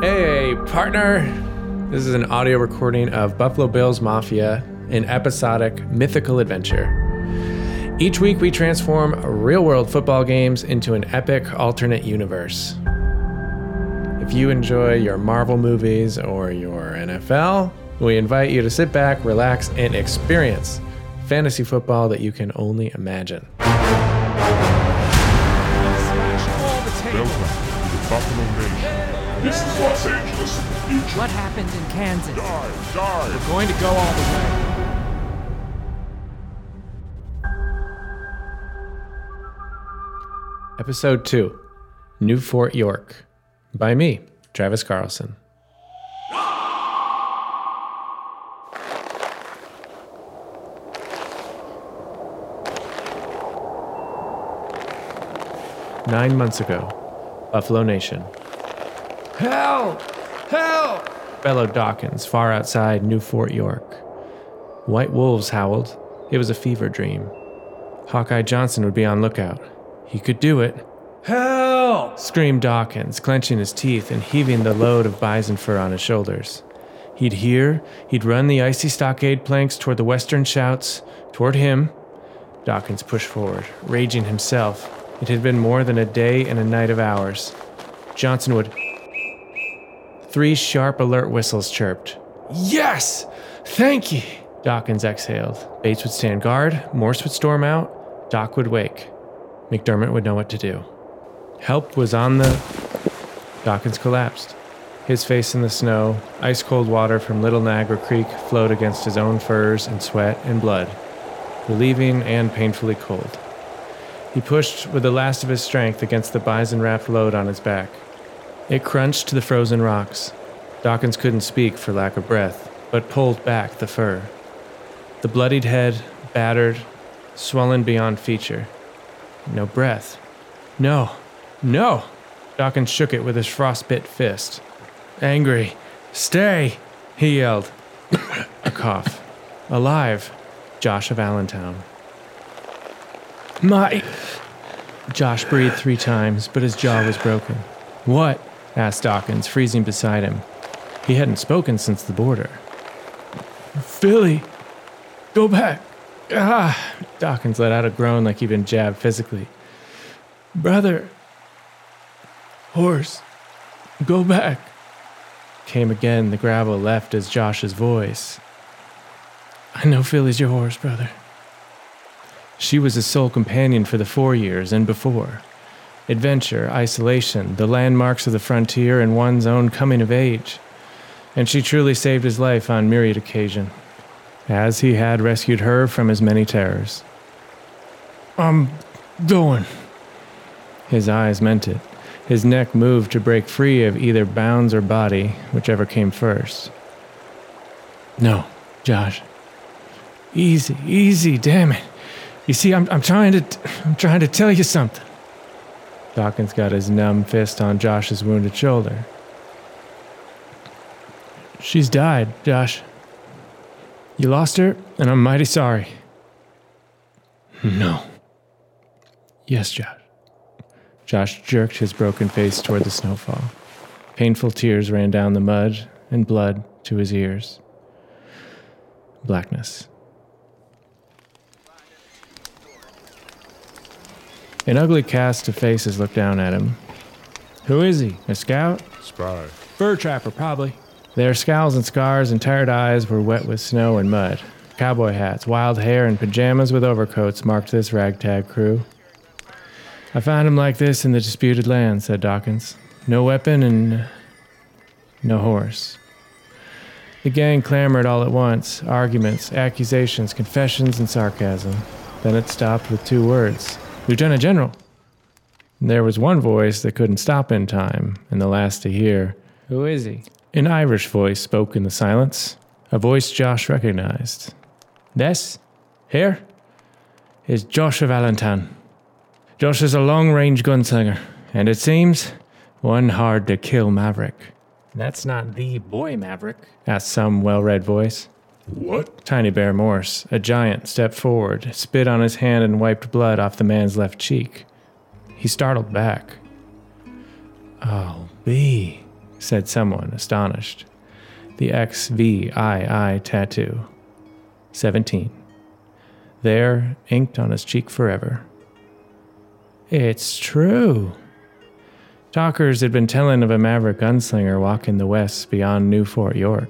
Hey, partner. This is an audio recording of Buffalo Bills Mafia, an episodic mythical adventure. Each week, we transform real world football games into an epic alternate universe. If you enjoy your Marvel movies or your NFL, we invite you to sit back, relax, and experience fantasy football that you can only imagine. Welcome to the Buffalo Nation. This is Los Angeles in the future. What happened in Kansas? Die, die. We're going to go all the way. Episode 2 New Fort York by me, Travis Carlson. Nine months ago, Buffalo Nation. Help! Help! bellowed Dawkins far outside New Fort York. White wolves howled. It was a fever dream. Hawkeye Johnson would be on lookout. He could do it. Help! screamed Dawkins, clenching his teeth and heaving the load of bison fur on his shoulders. He'd hear, he'd run the icy stockade planks toward the western shouts, toward him. Dawkins pushed forward, raging himself. It had been more than a day and a night of hours. Johnson would. Three sharp alert whistles chirped. Yes! Thank ye! Dawkins exhaled. Bates would stand guard, Morse would storm out, Doc would wake. McDermott would know what to do. Help was on the. Dawkins collapsed. His face in the snow, ice cold water from Little Niagara Creek flowed against his own furs and sweat and blood, relieving and painfully cold. He pushed with the last of his strength against the bison wrapped load on his back. It crunched to the frozen rocks. Dawkins couldn't speak for lack of breath, but pulled back the fur. The bloodied head, battered, swollen beyond feature. No breath. No, no! Dawkins shook it with his frostbit fist. Angry. Stay! He yelled. A cough. Alive. Josh of Allentown. My. Josh breathed three times, but his jaw was broken. What? Asked Dawkins, freezing beside him. He hadn't spoken since the border. Philly! Go back! Ah! Dawkins let out a groan like he'd been jabbed physically. Brother! Horse! Go back! Came again, the gravel left as Josh's voice. I know Philly's your horse, brother. She was his sole companion for the four years and before. Adventure, isolation, the landmarks of the frontier, and one's own coming of age. And she truly saved his life on myriad occasion, as he had rescued her from his many terrors. I'm going. His eyes meant it. His neck moved to break free of either bounds or body, whichever came first. No, Josh. Easy, easy, damn it. You see, I'm, I'm trying to I'm trying to tell you something. Dawkins got his numb fist on Josh's wounded shoulder. She's died, Josh. You lost her, and I'm mighty sorry. No. Yes, Josh. Josh jerked his broken face toward the snowfall. Painful tears ran down the mud and blood to his ears. Blackness. An ugly cast of faces looked down at him. Who is he? A scout? Spy. Fur trapper, probably. Their scowls and scars and tired eyes were wet with snow and mud. Cowboy hats, wild hair, and pajamas with overcoats marked this ragtag crew. I found him like this in the disputed land, said Dawkins. No weapon and no horse. The gang clamored all at once arguments, accusations, confessions, and sarcasm. Then it stopped with two words Lieutenant General. There was one voice that couldn't stop in time, and the last to hear. Who is he? An Irish voice spoke in the silence, a voice Josh recognized. This, here, is Josh of Allentown. Josh is a long range gunslinger, and it seems one hard to kill maverick. That's not the boy maverick, asked some well read voice. What? Tiny Bear Morse, a giant, stepped forward, spit on his hand, and wiped blood off the man's left cheek. He startled back. Oh, B, said someone, astonished. The XVII tattoo. 17. There, inked on his cheek forever. It's true. Talkers had been telling of a maverick gunslinger walking the west beyond New Fort York.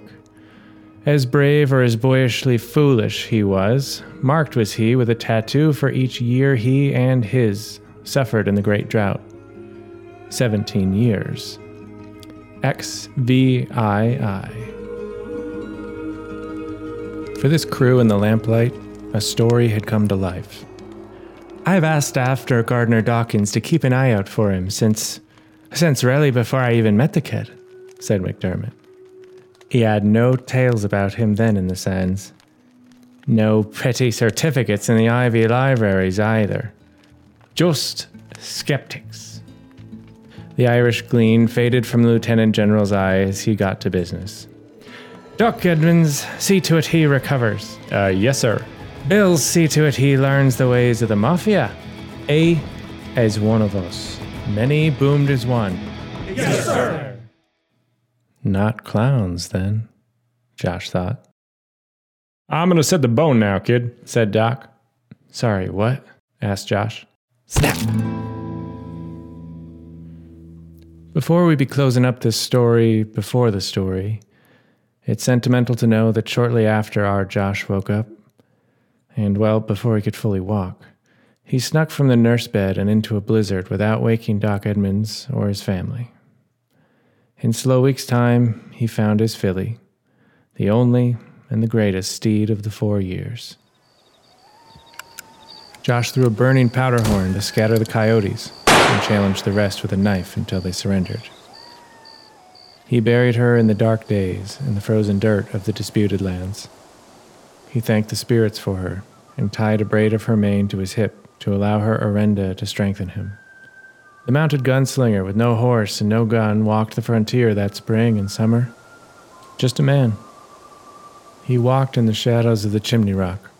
As brave or as boyishly foolish he was, marked was he with a tattoo for each year he and his suffered in the Great Drought. 17 years. XVII. For this crew in the lamplight, a story had come to life. I've asked after Gardner Dawkins to keep an eye out for him since, since really before I even met the kid, said McDermott. He had no tales about him then in the sands. No petty certificates in the Ivy libraries either. Just skeptics. The Irish gleam faded from the Lieutenant General's eye as he got to business. Doc Edmonds, see to it he recovers. Uh, yes, sir. Bills, see to it he learns the ways of the Mafia. A as one of us. Many boomed as one. Not clowns, then, Josh thought. I'm gonna set the bone now, kid, said Doc. Sorry, what? asked Josh. Snap! Before we be closing up this story before the story, it's sentimental to know that shortly after our Josh woke up, and well before he could fully walk, he snuck from the nurse bed and into a blizzard without waking Doc Edmonds or his family. In slow weeks' time, he found his filly, the only and the greatest steed of the four years. Josh threw a burning powder horn to scatter the coyotes and challenged the rest with a knife until they surrendered. He buried her in the dark days in the frozen dirt of the disputed lands. He thanked the spirits for her and tied a braid of her mane to his hip to allow her Orenda to strengthen him. The mounted gunslinger with no horse and no gun walked the frontier that spring and summer. Just a man. He walked in the shadows of the chimney rock,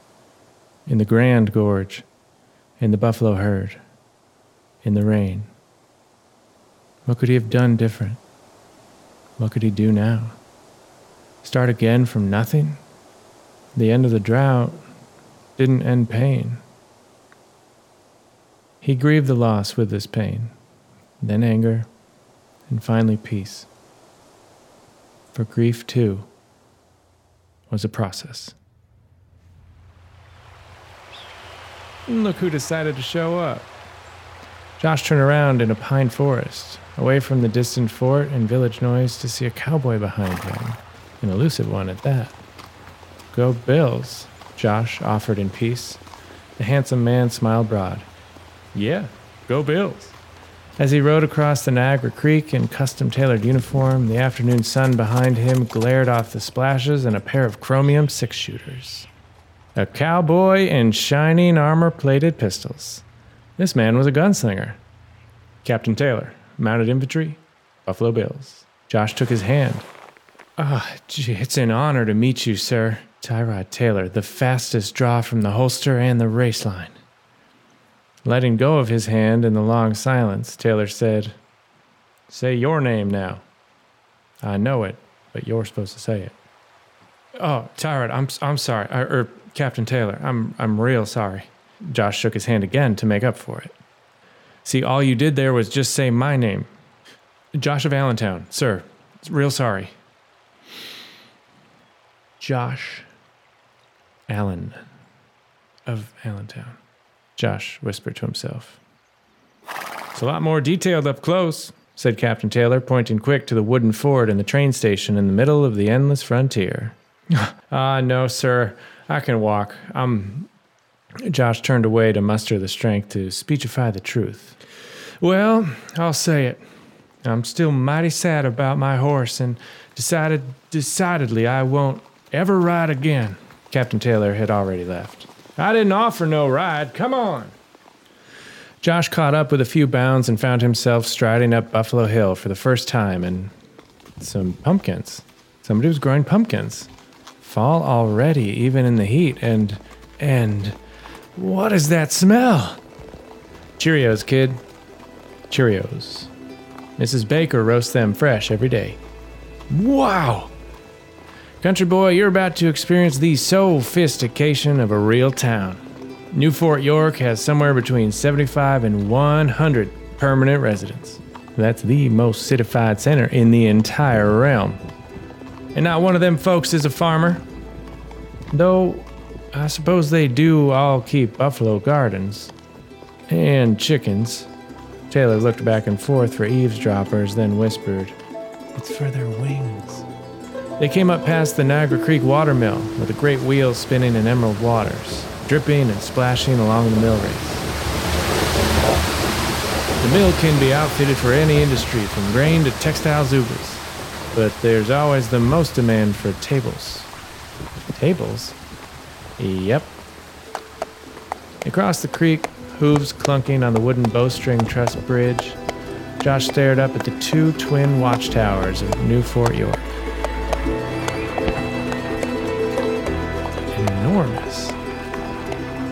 in the Grand Gorge, in the buffalo herd, in the rain. What could he have done different? What could he do now? Start again from nothing? The end of the drought didn't end pain. He grieved the loss with this pain, then anger, and finally peace. For grief, too, was a process. Look who decided to show up. Josh turned around in a pine forest, away from the distant fort and village noise, to see a cowboy behind him, an elusive one at that. Go Bills, Josh offered in peace. The handsome man smiled broad. Yeah, go Bills. As he rode across the Niagara Creek in custom tailored uniform, the afternoon sun behind him glared off the splashes and a pair of chromium six shooters. A cowboy in shining armor plated pistols. This man was a gunslinger. Captain Taylor, Mounted Infantry, Buffalo Bills. Josh took his hand. Ah, gee, it's an honor to meet you, sir. Tyrod Taylor, the fastest draw from the holster and the race line. Letting go of his hand in the long silence, Taylor said, Say your name now. I know it, but you're supposed to say it. Oh, Tyrod, I'm, I'm sorry. Or, er, or Captain Taylor, I'm, I'm real sorry. Josh shook his hand again to make up for it. See, all you did there was just say my name. Josh of Allentown, sir. Real sorry. Josh Allen of Allentown. Josh whispered to himself. It's a lot more detailed up close, said Captain Taylor, pointing quick to the wooden fort and the train station in the middle of the endless frontier. Ah, no, sir. I can walk. I'm. Josh turned away to muster the strength to speechify the truth. Well, I'll say it. I'm still mighty sad about my horse and decided decidedly I won't ever ride again. Captain Taylor had already left. I didn't offer no ride. Come on. Josh caught up with a few bounds and found himself striding up Buffalo Hill for the first time and some pumpkins. Somebody was growing pumpkins. Fall already, even in the heat, and and what is that smell? Cheerios, kid. Cheerios. Mrs. Baker roasts them fresh every day. Wow! Country boy, you're about to experience the sophistication of a real town. New Fort York has somewhere between 75 and 100 permanent residents. That's the most citified center in the entire realm. And not one of them folks is a farmer. Though, I suppose they do all keep buffalo gardens. And chickens. Taylor looked back and forth for eavesdroppers, then whispered, It's for their wings. They came up past the Niagara Creek watermill with the great wheels spinning in emerald waters, dripping and splashing along the mill race. The mill can be outfitted for any industry from grain to textile zubas, but there's always the most demand for tables. Tables? Yep. Across the creek, hooves clunking on the wooden bowstring truss bridge, Josh stared up at the two twin watchtowers of New Fort York.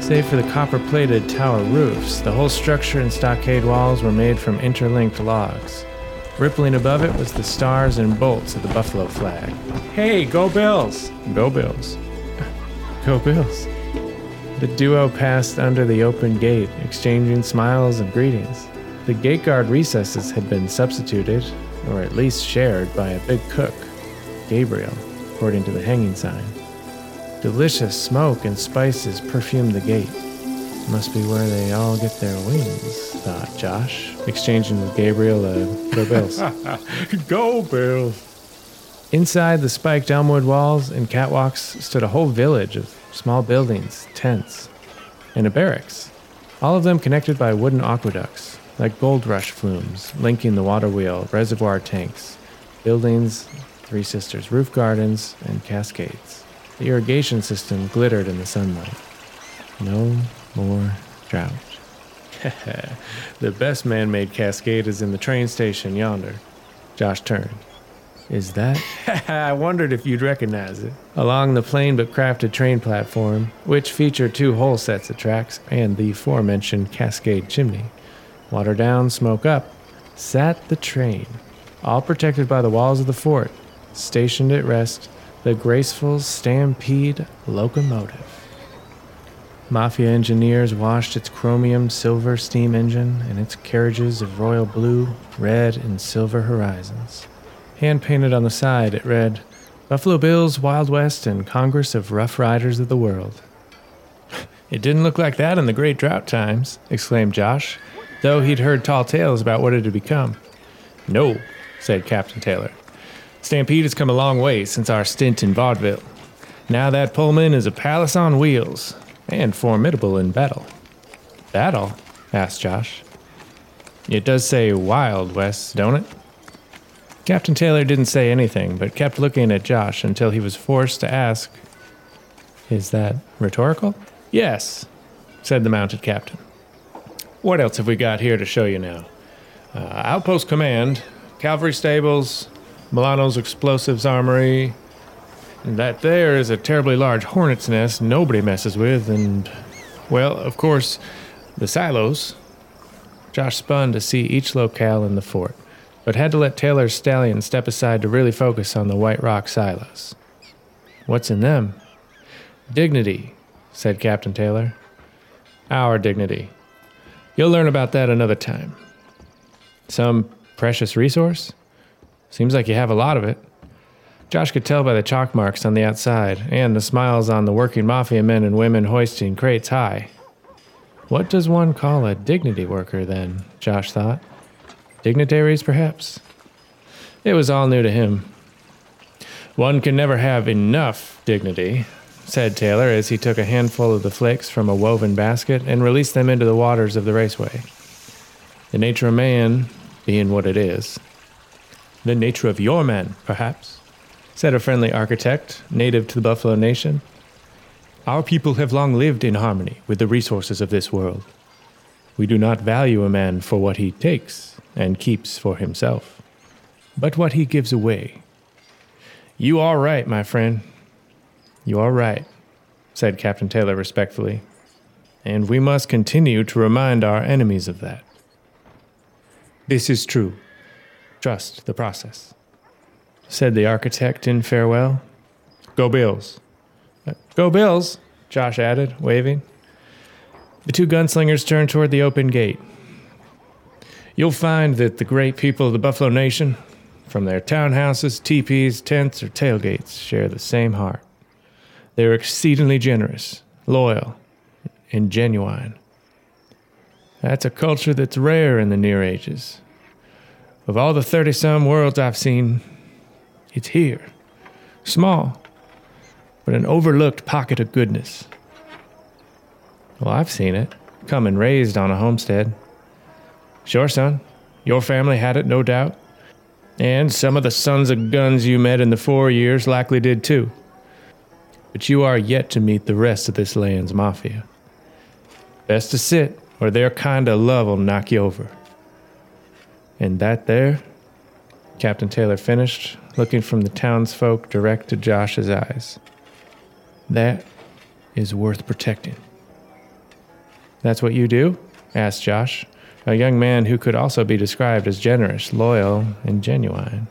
Save for the copper plated tower roofs, the whole structure and stockade walls were made from interlinked logs. Rippling above it was the stars and bolts of the buffalo flag. Hey, go Bills! Go Bills. Go Bills. The duo passed under the open gate, exchanging smiles and greetings. The gate guard recesses had been substituted, or at least shared, by a big cook, Gabriel, according to the hanging sign. Delicious smoke and spices perfumed the gate. Must be where they all get their wings, thought Josh, exchanging with Gabriel uh, a Go Bills. Go, Bills. Inside the spiked elmwood walls and catwalks stood a whole village of small buildings, tents, and a barracks, all of them connected by wooden aqueducts, like gold rush flumes, linking the water wheel, reservoir tanks, buildings, Three Sisters roof gardens, and cascades. The irrigation system glittered in the sunlight. No more drought. the best man made cascade is in the train station yonder. Josh turned. Is that? I wondered if you'd recognize it. Along the plain but crafted train platform, which featured two whole sets of tracks and the aforementioned cascade chimney, water down, smoke up, sat the train, all protected by the walls of the fort, stationed at rest, the graceful Stampede locomotive. Mafia engineers washed its chromium silver steam engine and its carriages of royal blue, red, and silver horizons. Hand painted on the side, it read, Buffalo Bills, Wild West, and Congress of Rough Riders of the World. It didn't look like that in the great drought times, exclaimed Josh, though he'd heard tall tales about what it had become. No, said Captain Taylor. Stampede has come a long way since our stint in vaudeville. Now that Pullman is a palace on wheels, and formidable in battle. Battle? asked Josh. It does say Wild West, don't it? Captain Taylor didn't say anything, but kept looking at Josh until he was forced to ask, Is that rhetorical? Yes, said the mounted captain. What else have we got here to show you now? Uh, outpost command, cavalry stables, Milano's explosives armory. And that there is a terribly large hornet's nest nobody messes with, and, well, of course, the silos. Josh spun to see each locale in the fort but had to let Taylor's stallion step aside to really focus on the White Rock silos. What's in them? Dignity, said Captain Taylor. Our dignity. You'll learn about that another time. Some precious resource? Seems like you have a lot of it. Josh could tell by the chalk marks on the outside and the smiles on the working mafia men and women hoisting crates high. What does one call a dignity worker, then? Josh thought. Dignitaries, perhaps? It was all new to him. One can never have enough dignity, said Taylor as he took a handful of the flakes from a woven basket and released them into the waters of the raceway. The nature of man being what it is. The nature of your man, perhaps, said a friendly architect, native to the Buffalo Nation. Our people have long lived in harmony with the resources of this world. We do not value a man for what he takes, and keeps for himself, but what he gives away. You are right, my friend. You are right, said Captain Taylor respectfully, and we must continue to remind our enemies of that. This is true. Trust the process. said the architect in farewell. Go Bills. Uh, Go Bills, Josh added, waving. The two gunslingers turned toward the open gate. You'll find that the great people of the Buffalo Nation, from their townhouses, teepees, tents, or tailgates, share the same heart. They are exceedingly generous, loyal, and genuine. That's a culture that's rare in the Near Ages. Of all the 30 some worlds I've seen, it's here. Small, but an overlooked pocket of goodness. Well, I've seen it, come and raised on a homestead. Sure, son, your family had it, no doubt. And some of the sons of guns you met in the four years likely did too. But you are yet to meet the rest of this land's mafia. Best to sit, or their kind of love will knock you over. And that there, Captain Taylor finished, looking from the townsfolk direct to Josh's eyes. That is worth protecting. That's what you do? asked Josh, a young man who could also be described as generous, loyal, and genuine.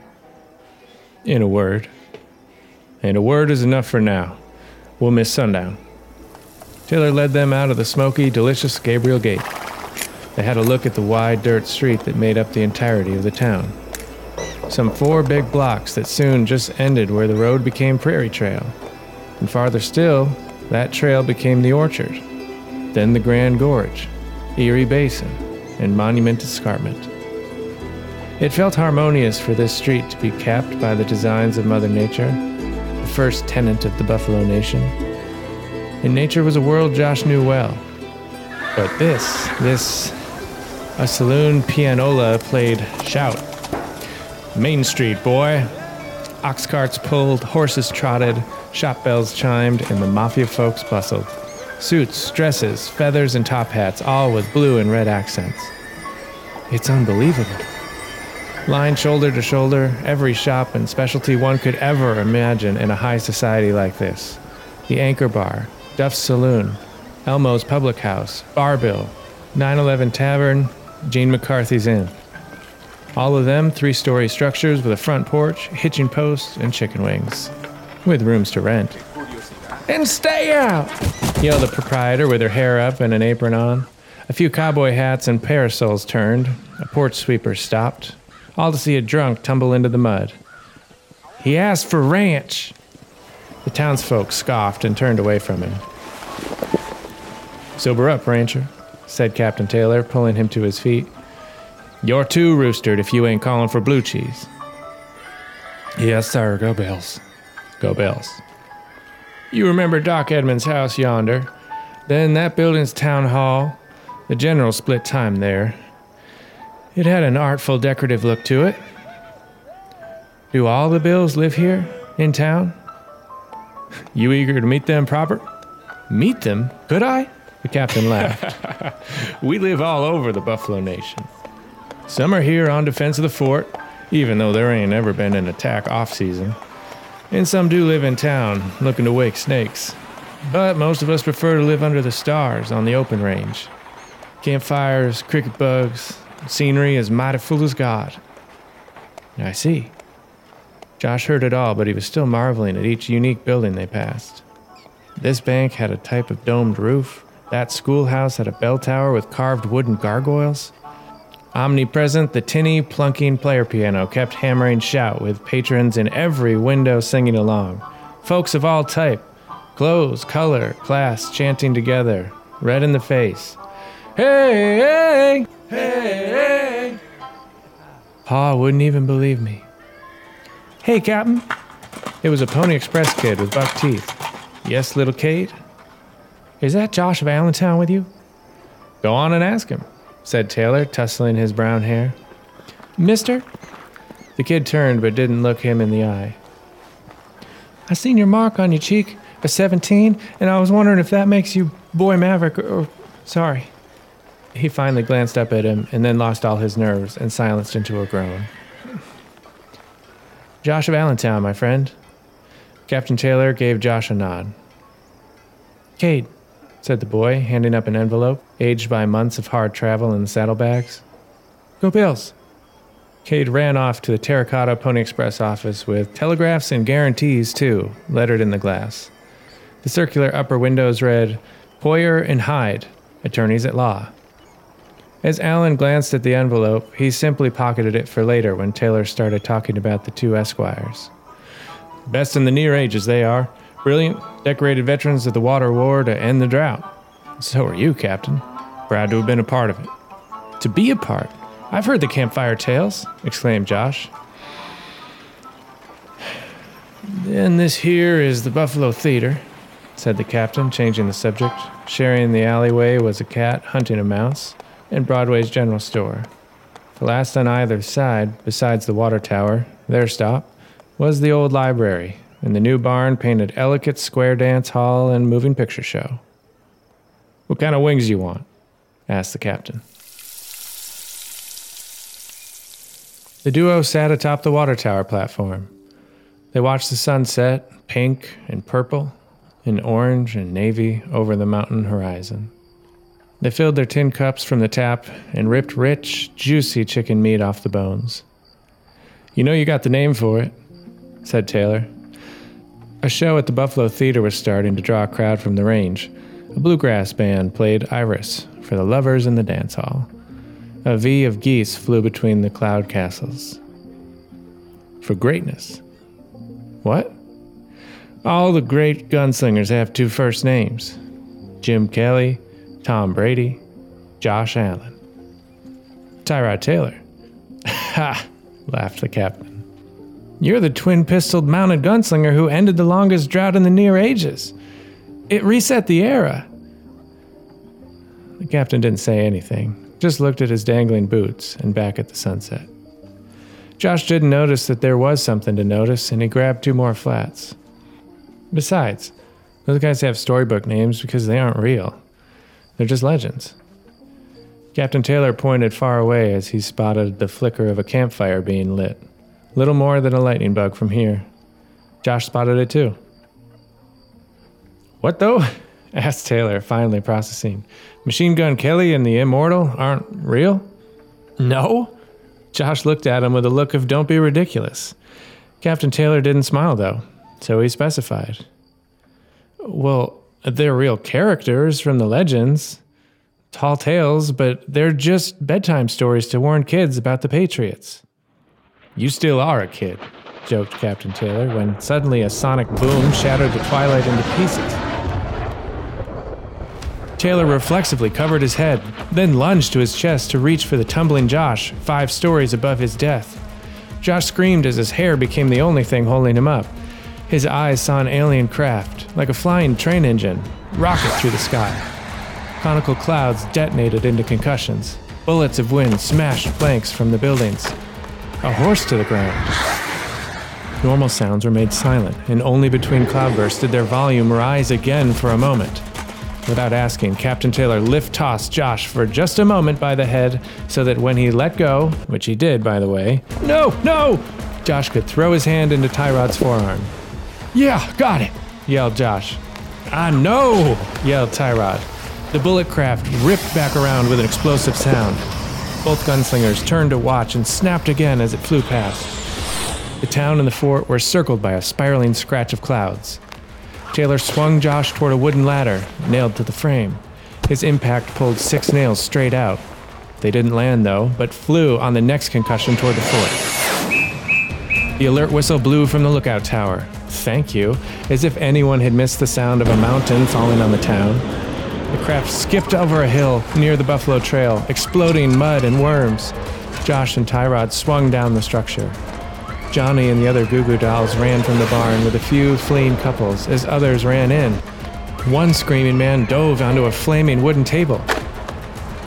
In a word. And a word is enough for now. We'll miss sundown. Taylor led them out of the smoky, delicious Gabriel Gate. They had a look at the wide dirt street that made up the entirety of the town. Some four big blocks that soon just ended where the road became Prairie Trail. And farther still, that trail became the orchard. Then the Grand Gorge, Erie Basin, and Monument Escarpment. It felt harmonious for this street to be capped by the designs of Mother Nature, the first tenant of the Buffalo Nation. And nature was a world Josh knew well. But this, this, a saloon pianola played shout. Main Street, boy. Ox carts pulled, horses trotted, shop bells chimed, and the mafia folks bustled. Suits, dresses, feathers, and top hats, all with blue and red accents. It's unbelievable. Lined shoulder to shoulder, every shop and specialty one could ever imagine in a high society like this. The Anchor Bar, Duff's Saloon, Elmo's Public House, Barbill, 911 Tavern, Gene McCarthy's Inn. All of them three story structures with a front porch, hitching post, and chicken wings, with rooms to rent. And stay out! yelled the proprietor with her hair up and an apron on. A few cowboy hats and parasols turned. A porch sweeper stopped, all to see a drunk tumble into the mud. He asked for ranch. The townsfolk scoffed and turned away from him. Sober up, rancher, said Captain Taylor, pulling him to his feet. You're too roostered if you ain't calling for blue cheese. Yes, sir. Go Bills. Go Bills. You remember Doc Edmonds' house yonder? Then that building's town hall. The general split time there. It had an artful, decorative look to it. Do all the Bills live here in town? You eager to meet them proper? Meet them? Could I? The captain laughed. we live all over the Buffalo Nation. Some are here on defense of the fort, even though there ain't ever been an attack off season. And some do live in town, looking to wake snakes. But most of us prefer to live under the stars on the open range. Campfires, cricket bugs, scenery as mighty full as God. I see. Josh heard it all, but he was still marveling at each unique building they passed. This bank had a type of domed roof. That schoolhouse had a bell tower with carved wooden gargoyles. Omnipresent, the tinny, plunking player piano kept hammering shout with patrons in every window singing along. Folks of all type, clothes, color, class chanting together, red in the face. Hey, hey, hey, hey. Pa wouldn't even believe me. Hey, Captain. It was a Pony Express kid with buck teeth. Yes, little Kate? Is that Josh Allentown with you? Go on and ask him, said Taylor, tussling his brown hair. Mister? The kid turned but didn't look him in the eye. I seen your mark on your cheek, a 17, and I was wondering if that makes you Boy Maverick or, or sorry. He finally glanced up at him and then lost all his nerves and silenced into a groan. Josh Allentown, my friend. Captain Taylor gave Josh a nod. Kate, said the boy, handing up an envelope, aged by months of hard travel in the saddlebags. Go Bills. Cade ran off to the Terracotta Pony Express office with telegraphs and guarantees, too, lettered in the glass. The circular upper windows read, Poyer and Hyde, attorneys at law. As Allen glanced at the envelope, he simply pocketed it for later when Taylor started talking about the two Esquires. Best in the near ages, they are. Brilliant, decorated veterans of the water war to end the drought. So are you, Captain. Proud to have been a part of it. To be a part? I've heard the campfire tales, exclaimed Josh. Then this here is the Buffalo Theater, said the captain, changing the subject. Sharing the alleyway was a cat hunting a mouse, and Broadway's general store. The last on either side, besides the water tower, their stop, was the old library, and the new barn painted elegant square dance hall and moving picture show. What kind of wings you want? asked the captain. The duo sat atop the water tower platform. They watched the sunset, pink and purple, and orange and navy over the mountain horizon. They filled their tin cups from the tap and ripped rich, juicy chicken meat off the bones. You know you got the name for it, said Taylor. A show at the Buffalo Theater was starting to draw a crowd from the range. A bluegrass band played Iris for the lovers in the dance hall. A V of geese flew between the cloud castles. For greatness. What? All the great gunslingers have two first names Jim Kelly, Tom Brady, Josh Allen. Tyrod Taylor. Ha! laughed the captain. You're the twin pistoled mounted gunslinger who ended the longest drought in the near ages. It reset the era. The captain didn't say anything, just looked at his dangling boots and back at the sunset. Josh didn't notice that there was something to notice, and he grabbed two more flats. Besides, those guys have storybook names because they aren't real. They're just legends. Captain Taylor pointed far away as he spotted the flicker of a campfire being lit. Little more than a lightning bug from here. Josh spotted it too. What though? asked Taylor, finally processing. Machine Gun Kelly and the Immortal aren't real? No? Josh looked at him with a look of don't be ridiculous. Captain Taylor didn't smile though, so he specified. Well, they're real characters from the legends. Tall tales, but they're just bedtime stories to warn kids about the Patriots. You still are a kid, joked Captain Taylor when suddenly a sonic boom shattered the twilight into pieces. Taylor reflexively covered his head, then lunged to his chest to reach for the tumbling Josh, five stories above his death. Josh screamed as his hair became the only thing holding him up. His eyes saw an alien craft, like a flying train engine, rocket through the sky. Conical clouds detonated into concussions. Bullets of wind smashed planks from the buildings. A horse to the ground. Normal sounds were made silent, and only between cloudbursts did their volume rise again for a moment. Without asking, Captain Taylor lift tossed Josh for just a moment by the head so that when he let go, which he did, by the way, no, no! Josh could throw his hand into Tyrod's forearm. Yeah, got it, yelled Josh. I know, yelled Tyrod. The bullet craft ripped back around with an explosive sound. Both gunslingers turned to watch and snapped again as it flew past. The town and the fort were circled by a spiraling scratch of clouds. Taylor swung Josh toward a wooden ladder, nailed to the frame. His impact pulled six nails straight out. They didn't land, though, but flew on the next concussion toward the fort. The alert whistle blew from the lookout tower. Thank you, as if anyone had missed the sound of a mountain falling on the town. The craft skipped over a hill near the Buffalo Trail, exploding mud and worms. Josh and Tyrod swung down the structure. Johnny and the other Goo Goo Dolls ran from the barn with a few fleeing couples as others ran in. One screaming man dove onto a flaming wooden table.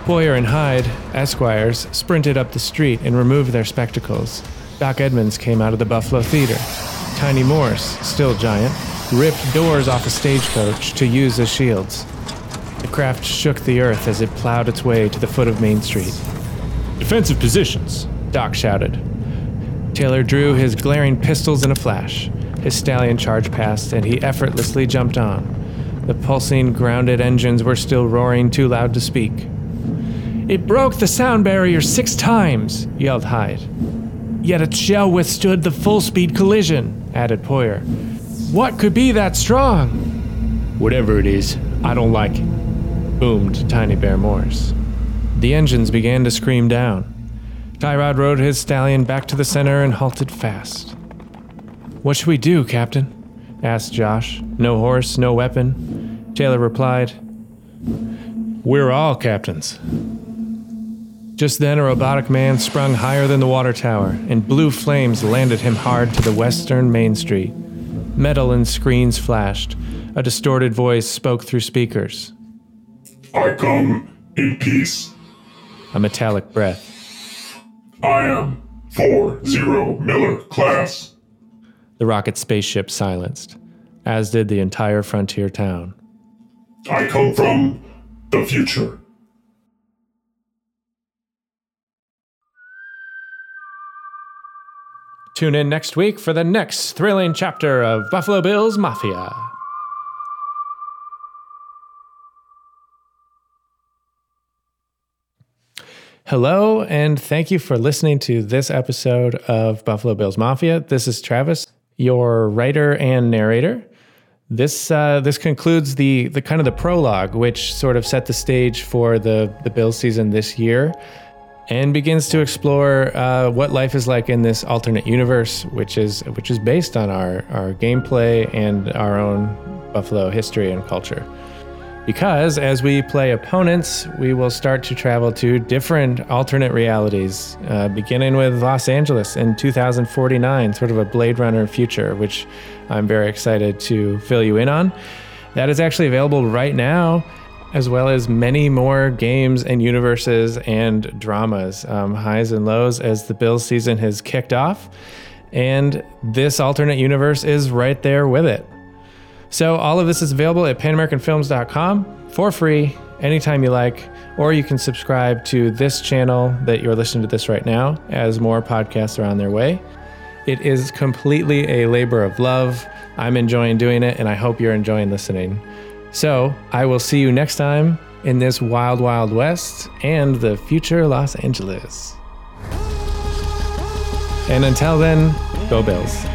Poyer and Hyde, esquires, sprinted up the street and removed their spectacles. Doc Edmonds came out of the Buffalo Theater. Tiny Morse, still giant, ripped doors off a stagecoach to use as shields. The craft shook the earth as it plowed its way to the foot of Main Street. Defensive positions. Doc shouted. Taylor drew his glaring pistols in a flash. His stallion charged past, and he effortlessly jumped on. The pulsing, grounded engines were still roaring too loud to speak. It broke the sound barrier six times, yelled Hyde. yet its shell withstood the full speed collision, added Poyer. What could be that strong? Whatever it is, I don't like it. Boomed Tiny Bear Morse. The engines began to scream down. Tyrod rode his stallion back to the center and halted fast. What should we do, Captain? asked Josh. No horse, no weapon. Taylor replied, We're all captains. Just then, a robotic man sprung higher than the water tower, and blue flames landed him hard to the western Main Street. Metal and screens flashed. A distorted voice spoke through speakers. I come in peace. A metallic breath. I am 4-0 Miller class. The rocket spaceship silenced, as did the entire frontier town. I come from the future. Tune in next week for the next thrilling chapter of Buffalo Bills Mafia. Hello, and thank you for listening to this episode of Buffalo Bills Mafia. This is Travis, your writer and narrator. This uh, this concludes the the kind of the prologue, which sort of set the stage for the the Bills season this year and begins to explore uh, what life is like in this alternate universe, which is which is based on our our gameplay and our own Buffalo history and culture. Because as we play opponents, we will start to travel to different alternate realities, uh, beginning with Los Angeles in 2049, sort of a Blade Runner future, which I'm very excited to fill you in on. That is actually available right now as well as many more games and universes and dramas, um, highs and lows as the Bills season has kicked off. And this alternate universe is right there with it. So, all of this is available at panamericanfilms.com for free anytime you like, or you can subscribe to this channel that you're listening to this right now as more podcasts are on their way. It is completely a labor of love. I'm enjoying doing it, and I hope you're enjoying listening. So I will see you next time in this wild, wild west and the future Los Angeles. And until then, go Bills.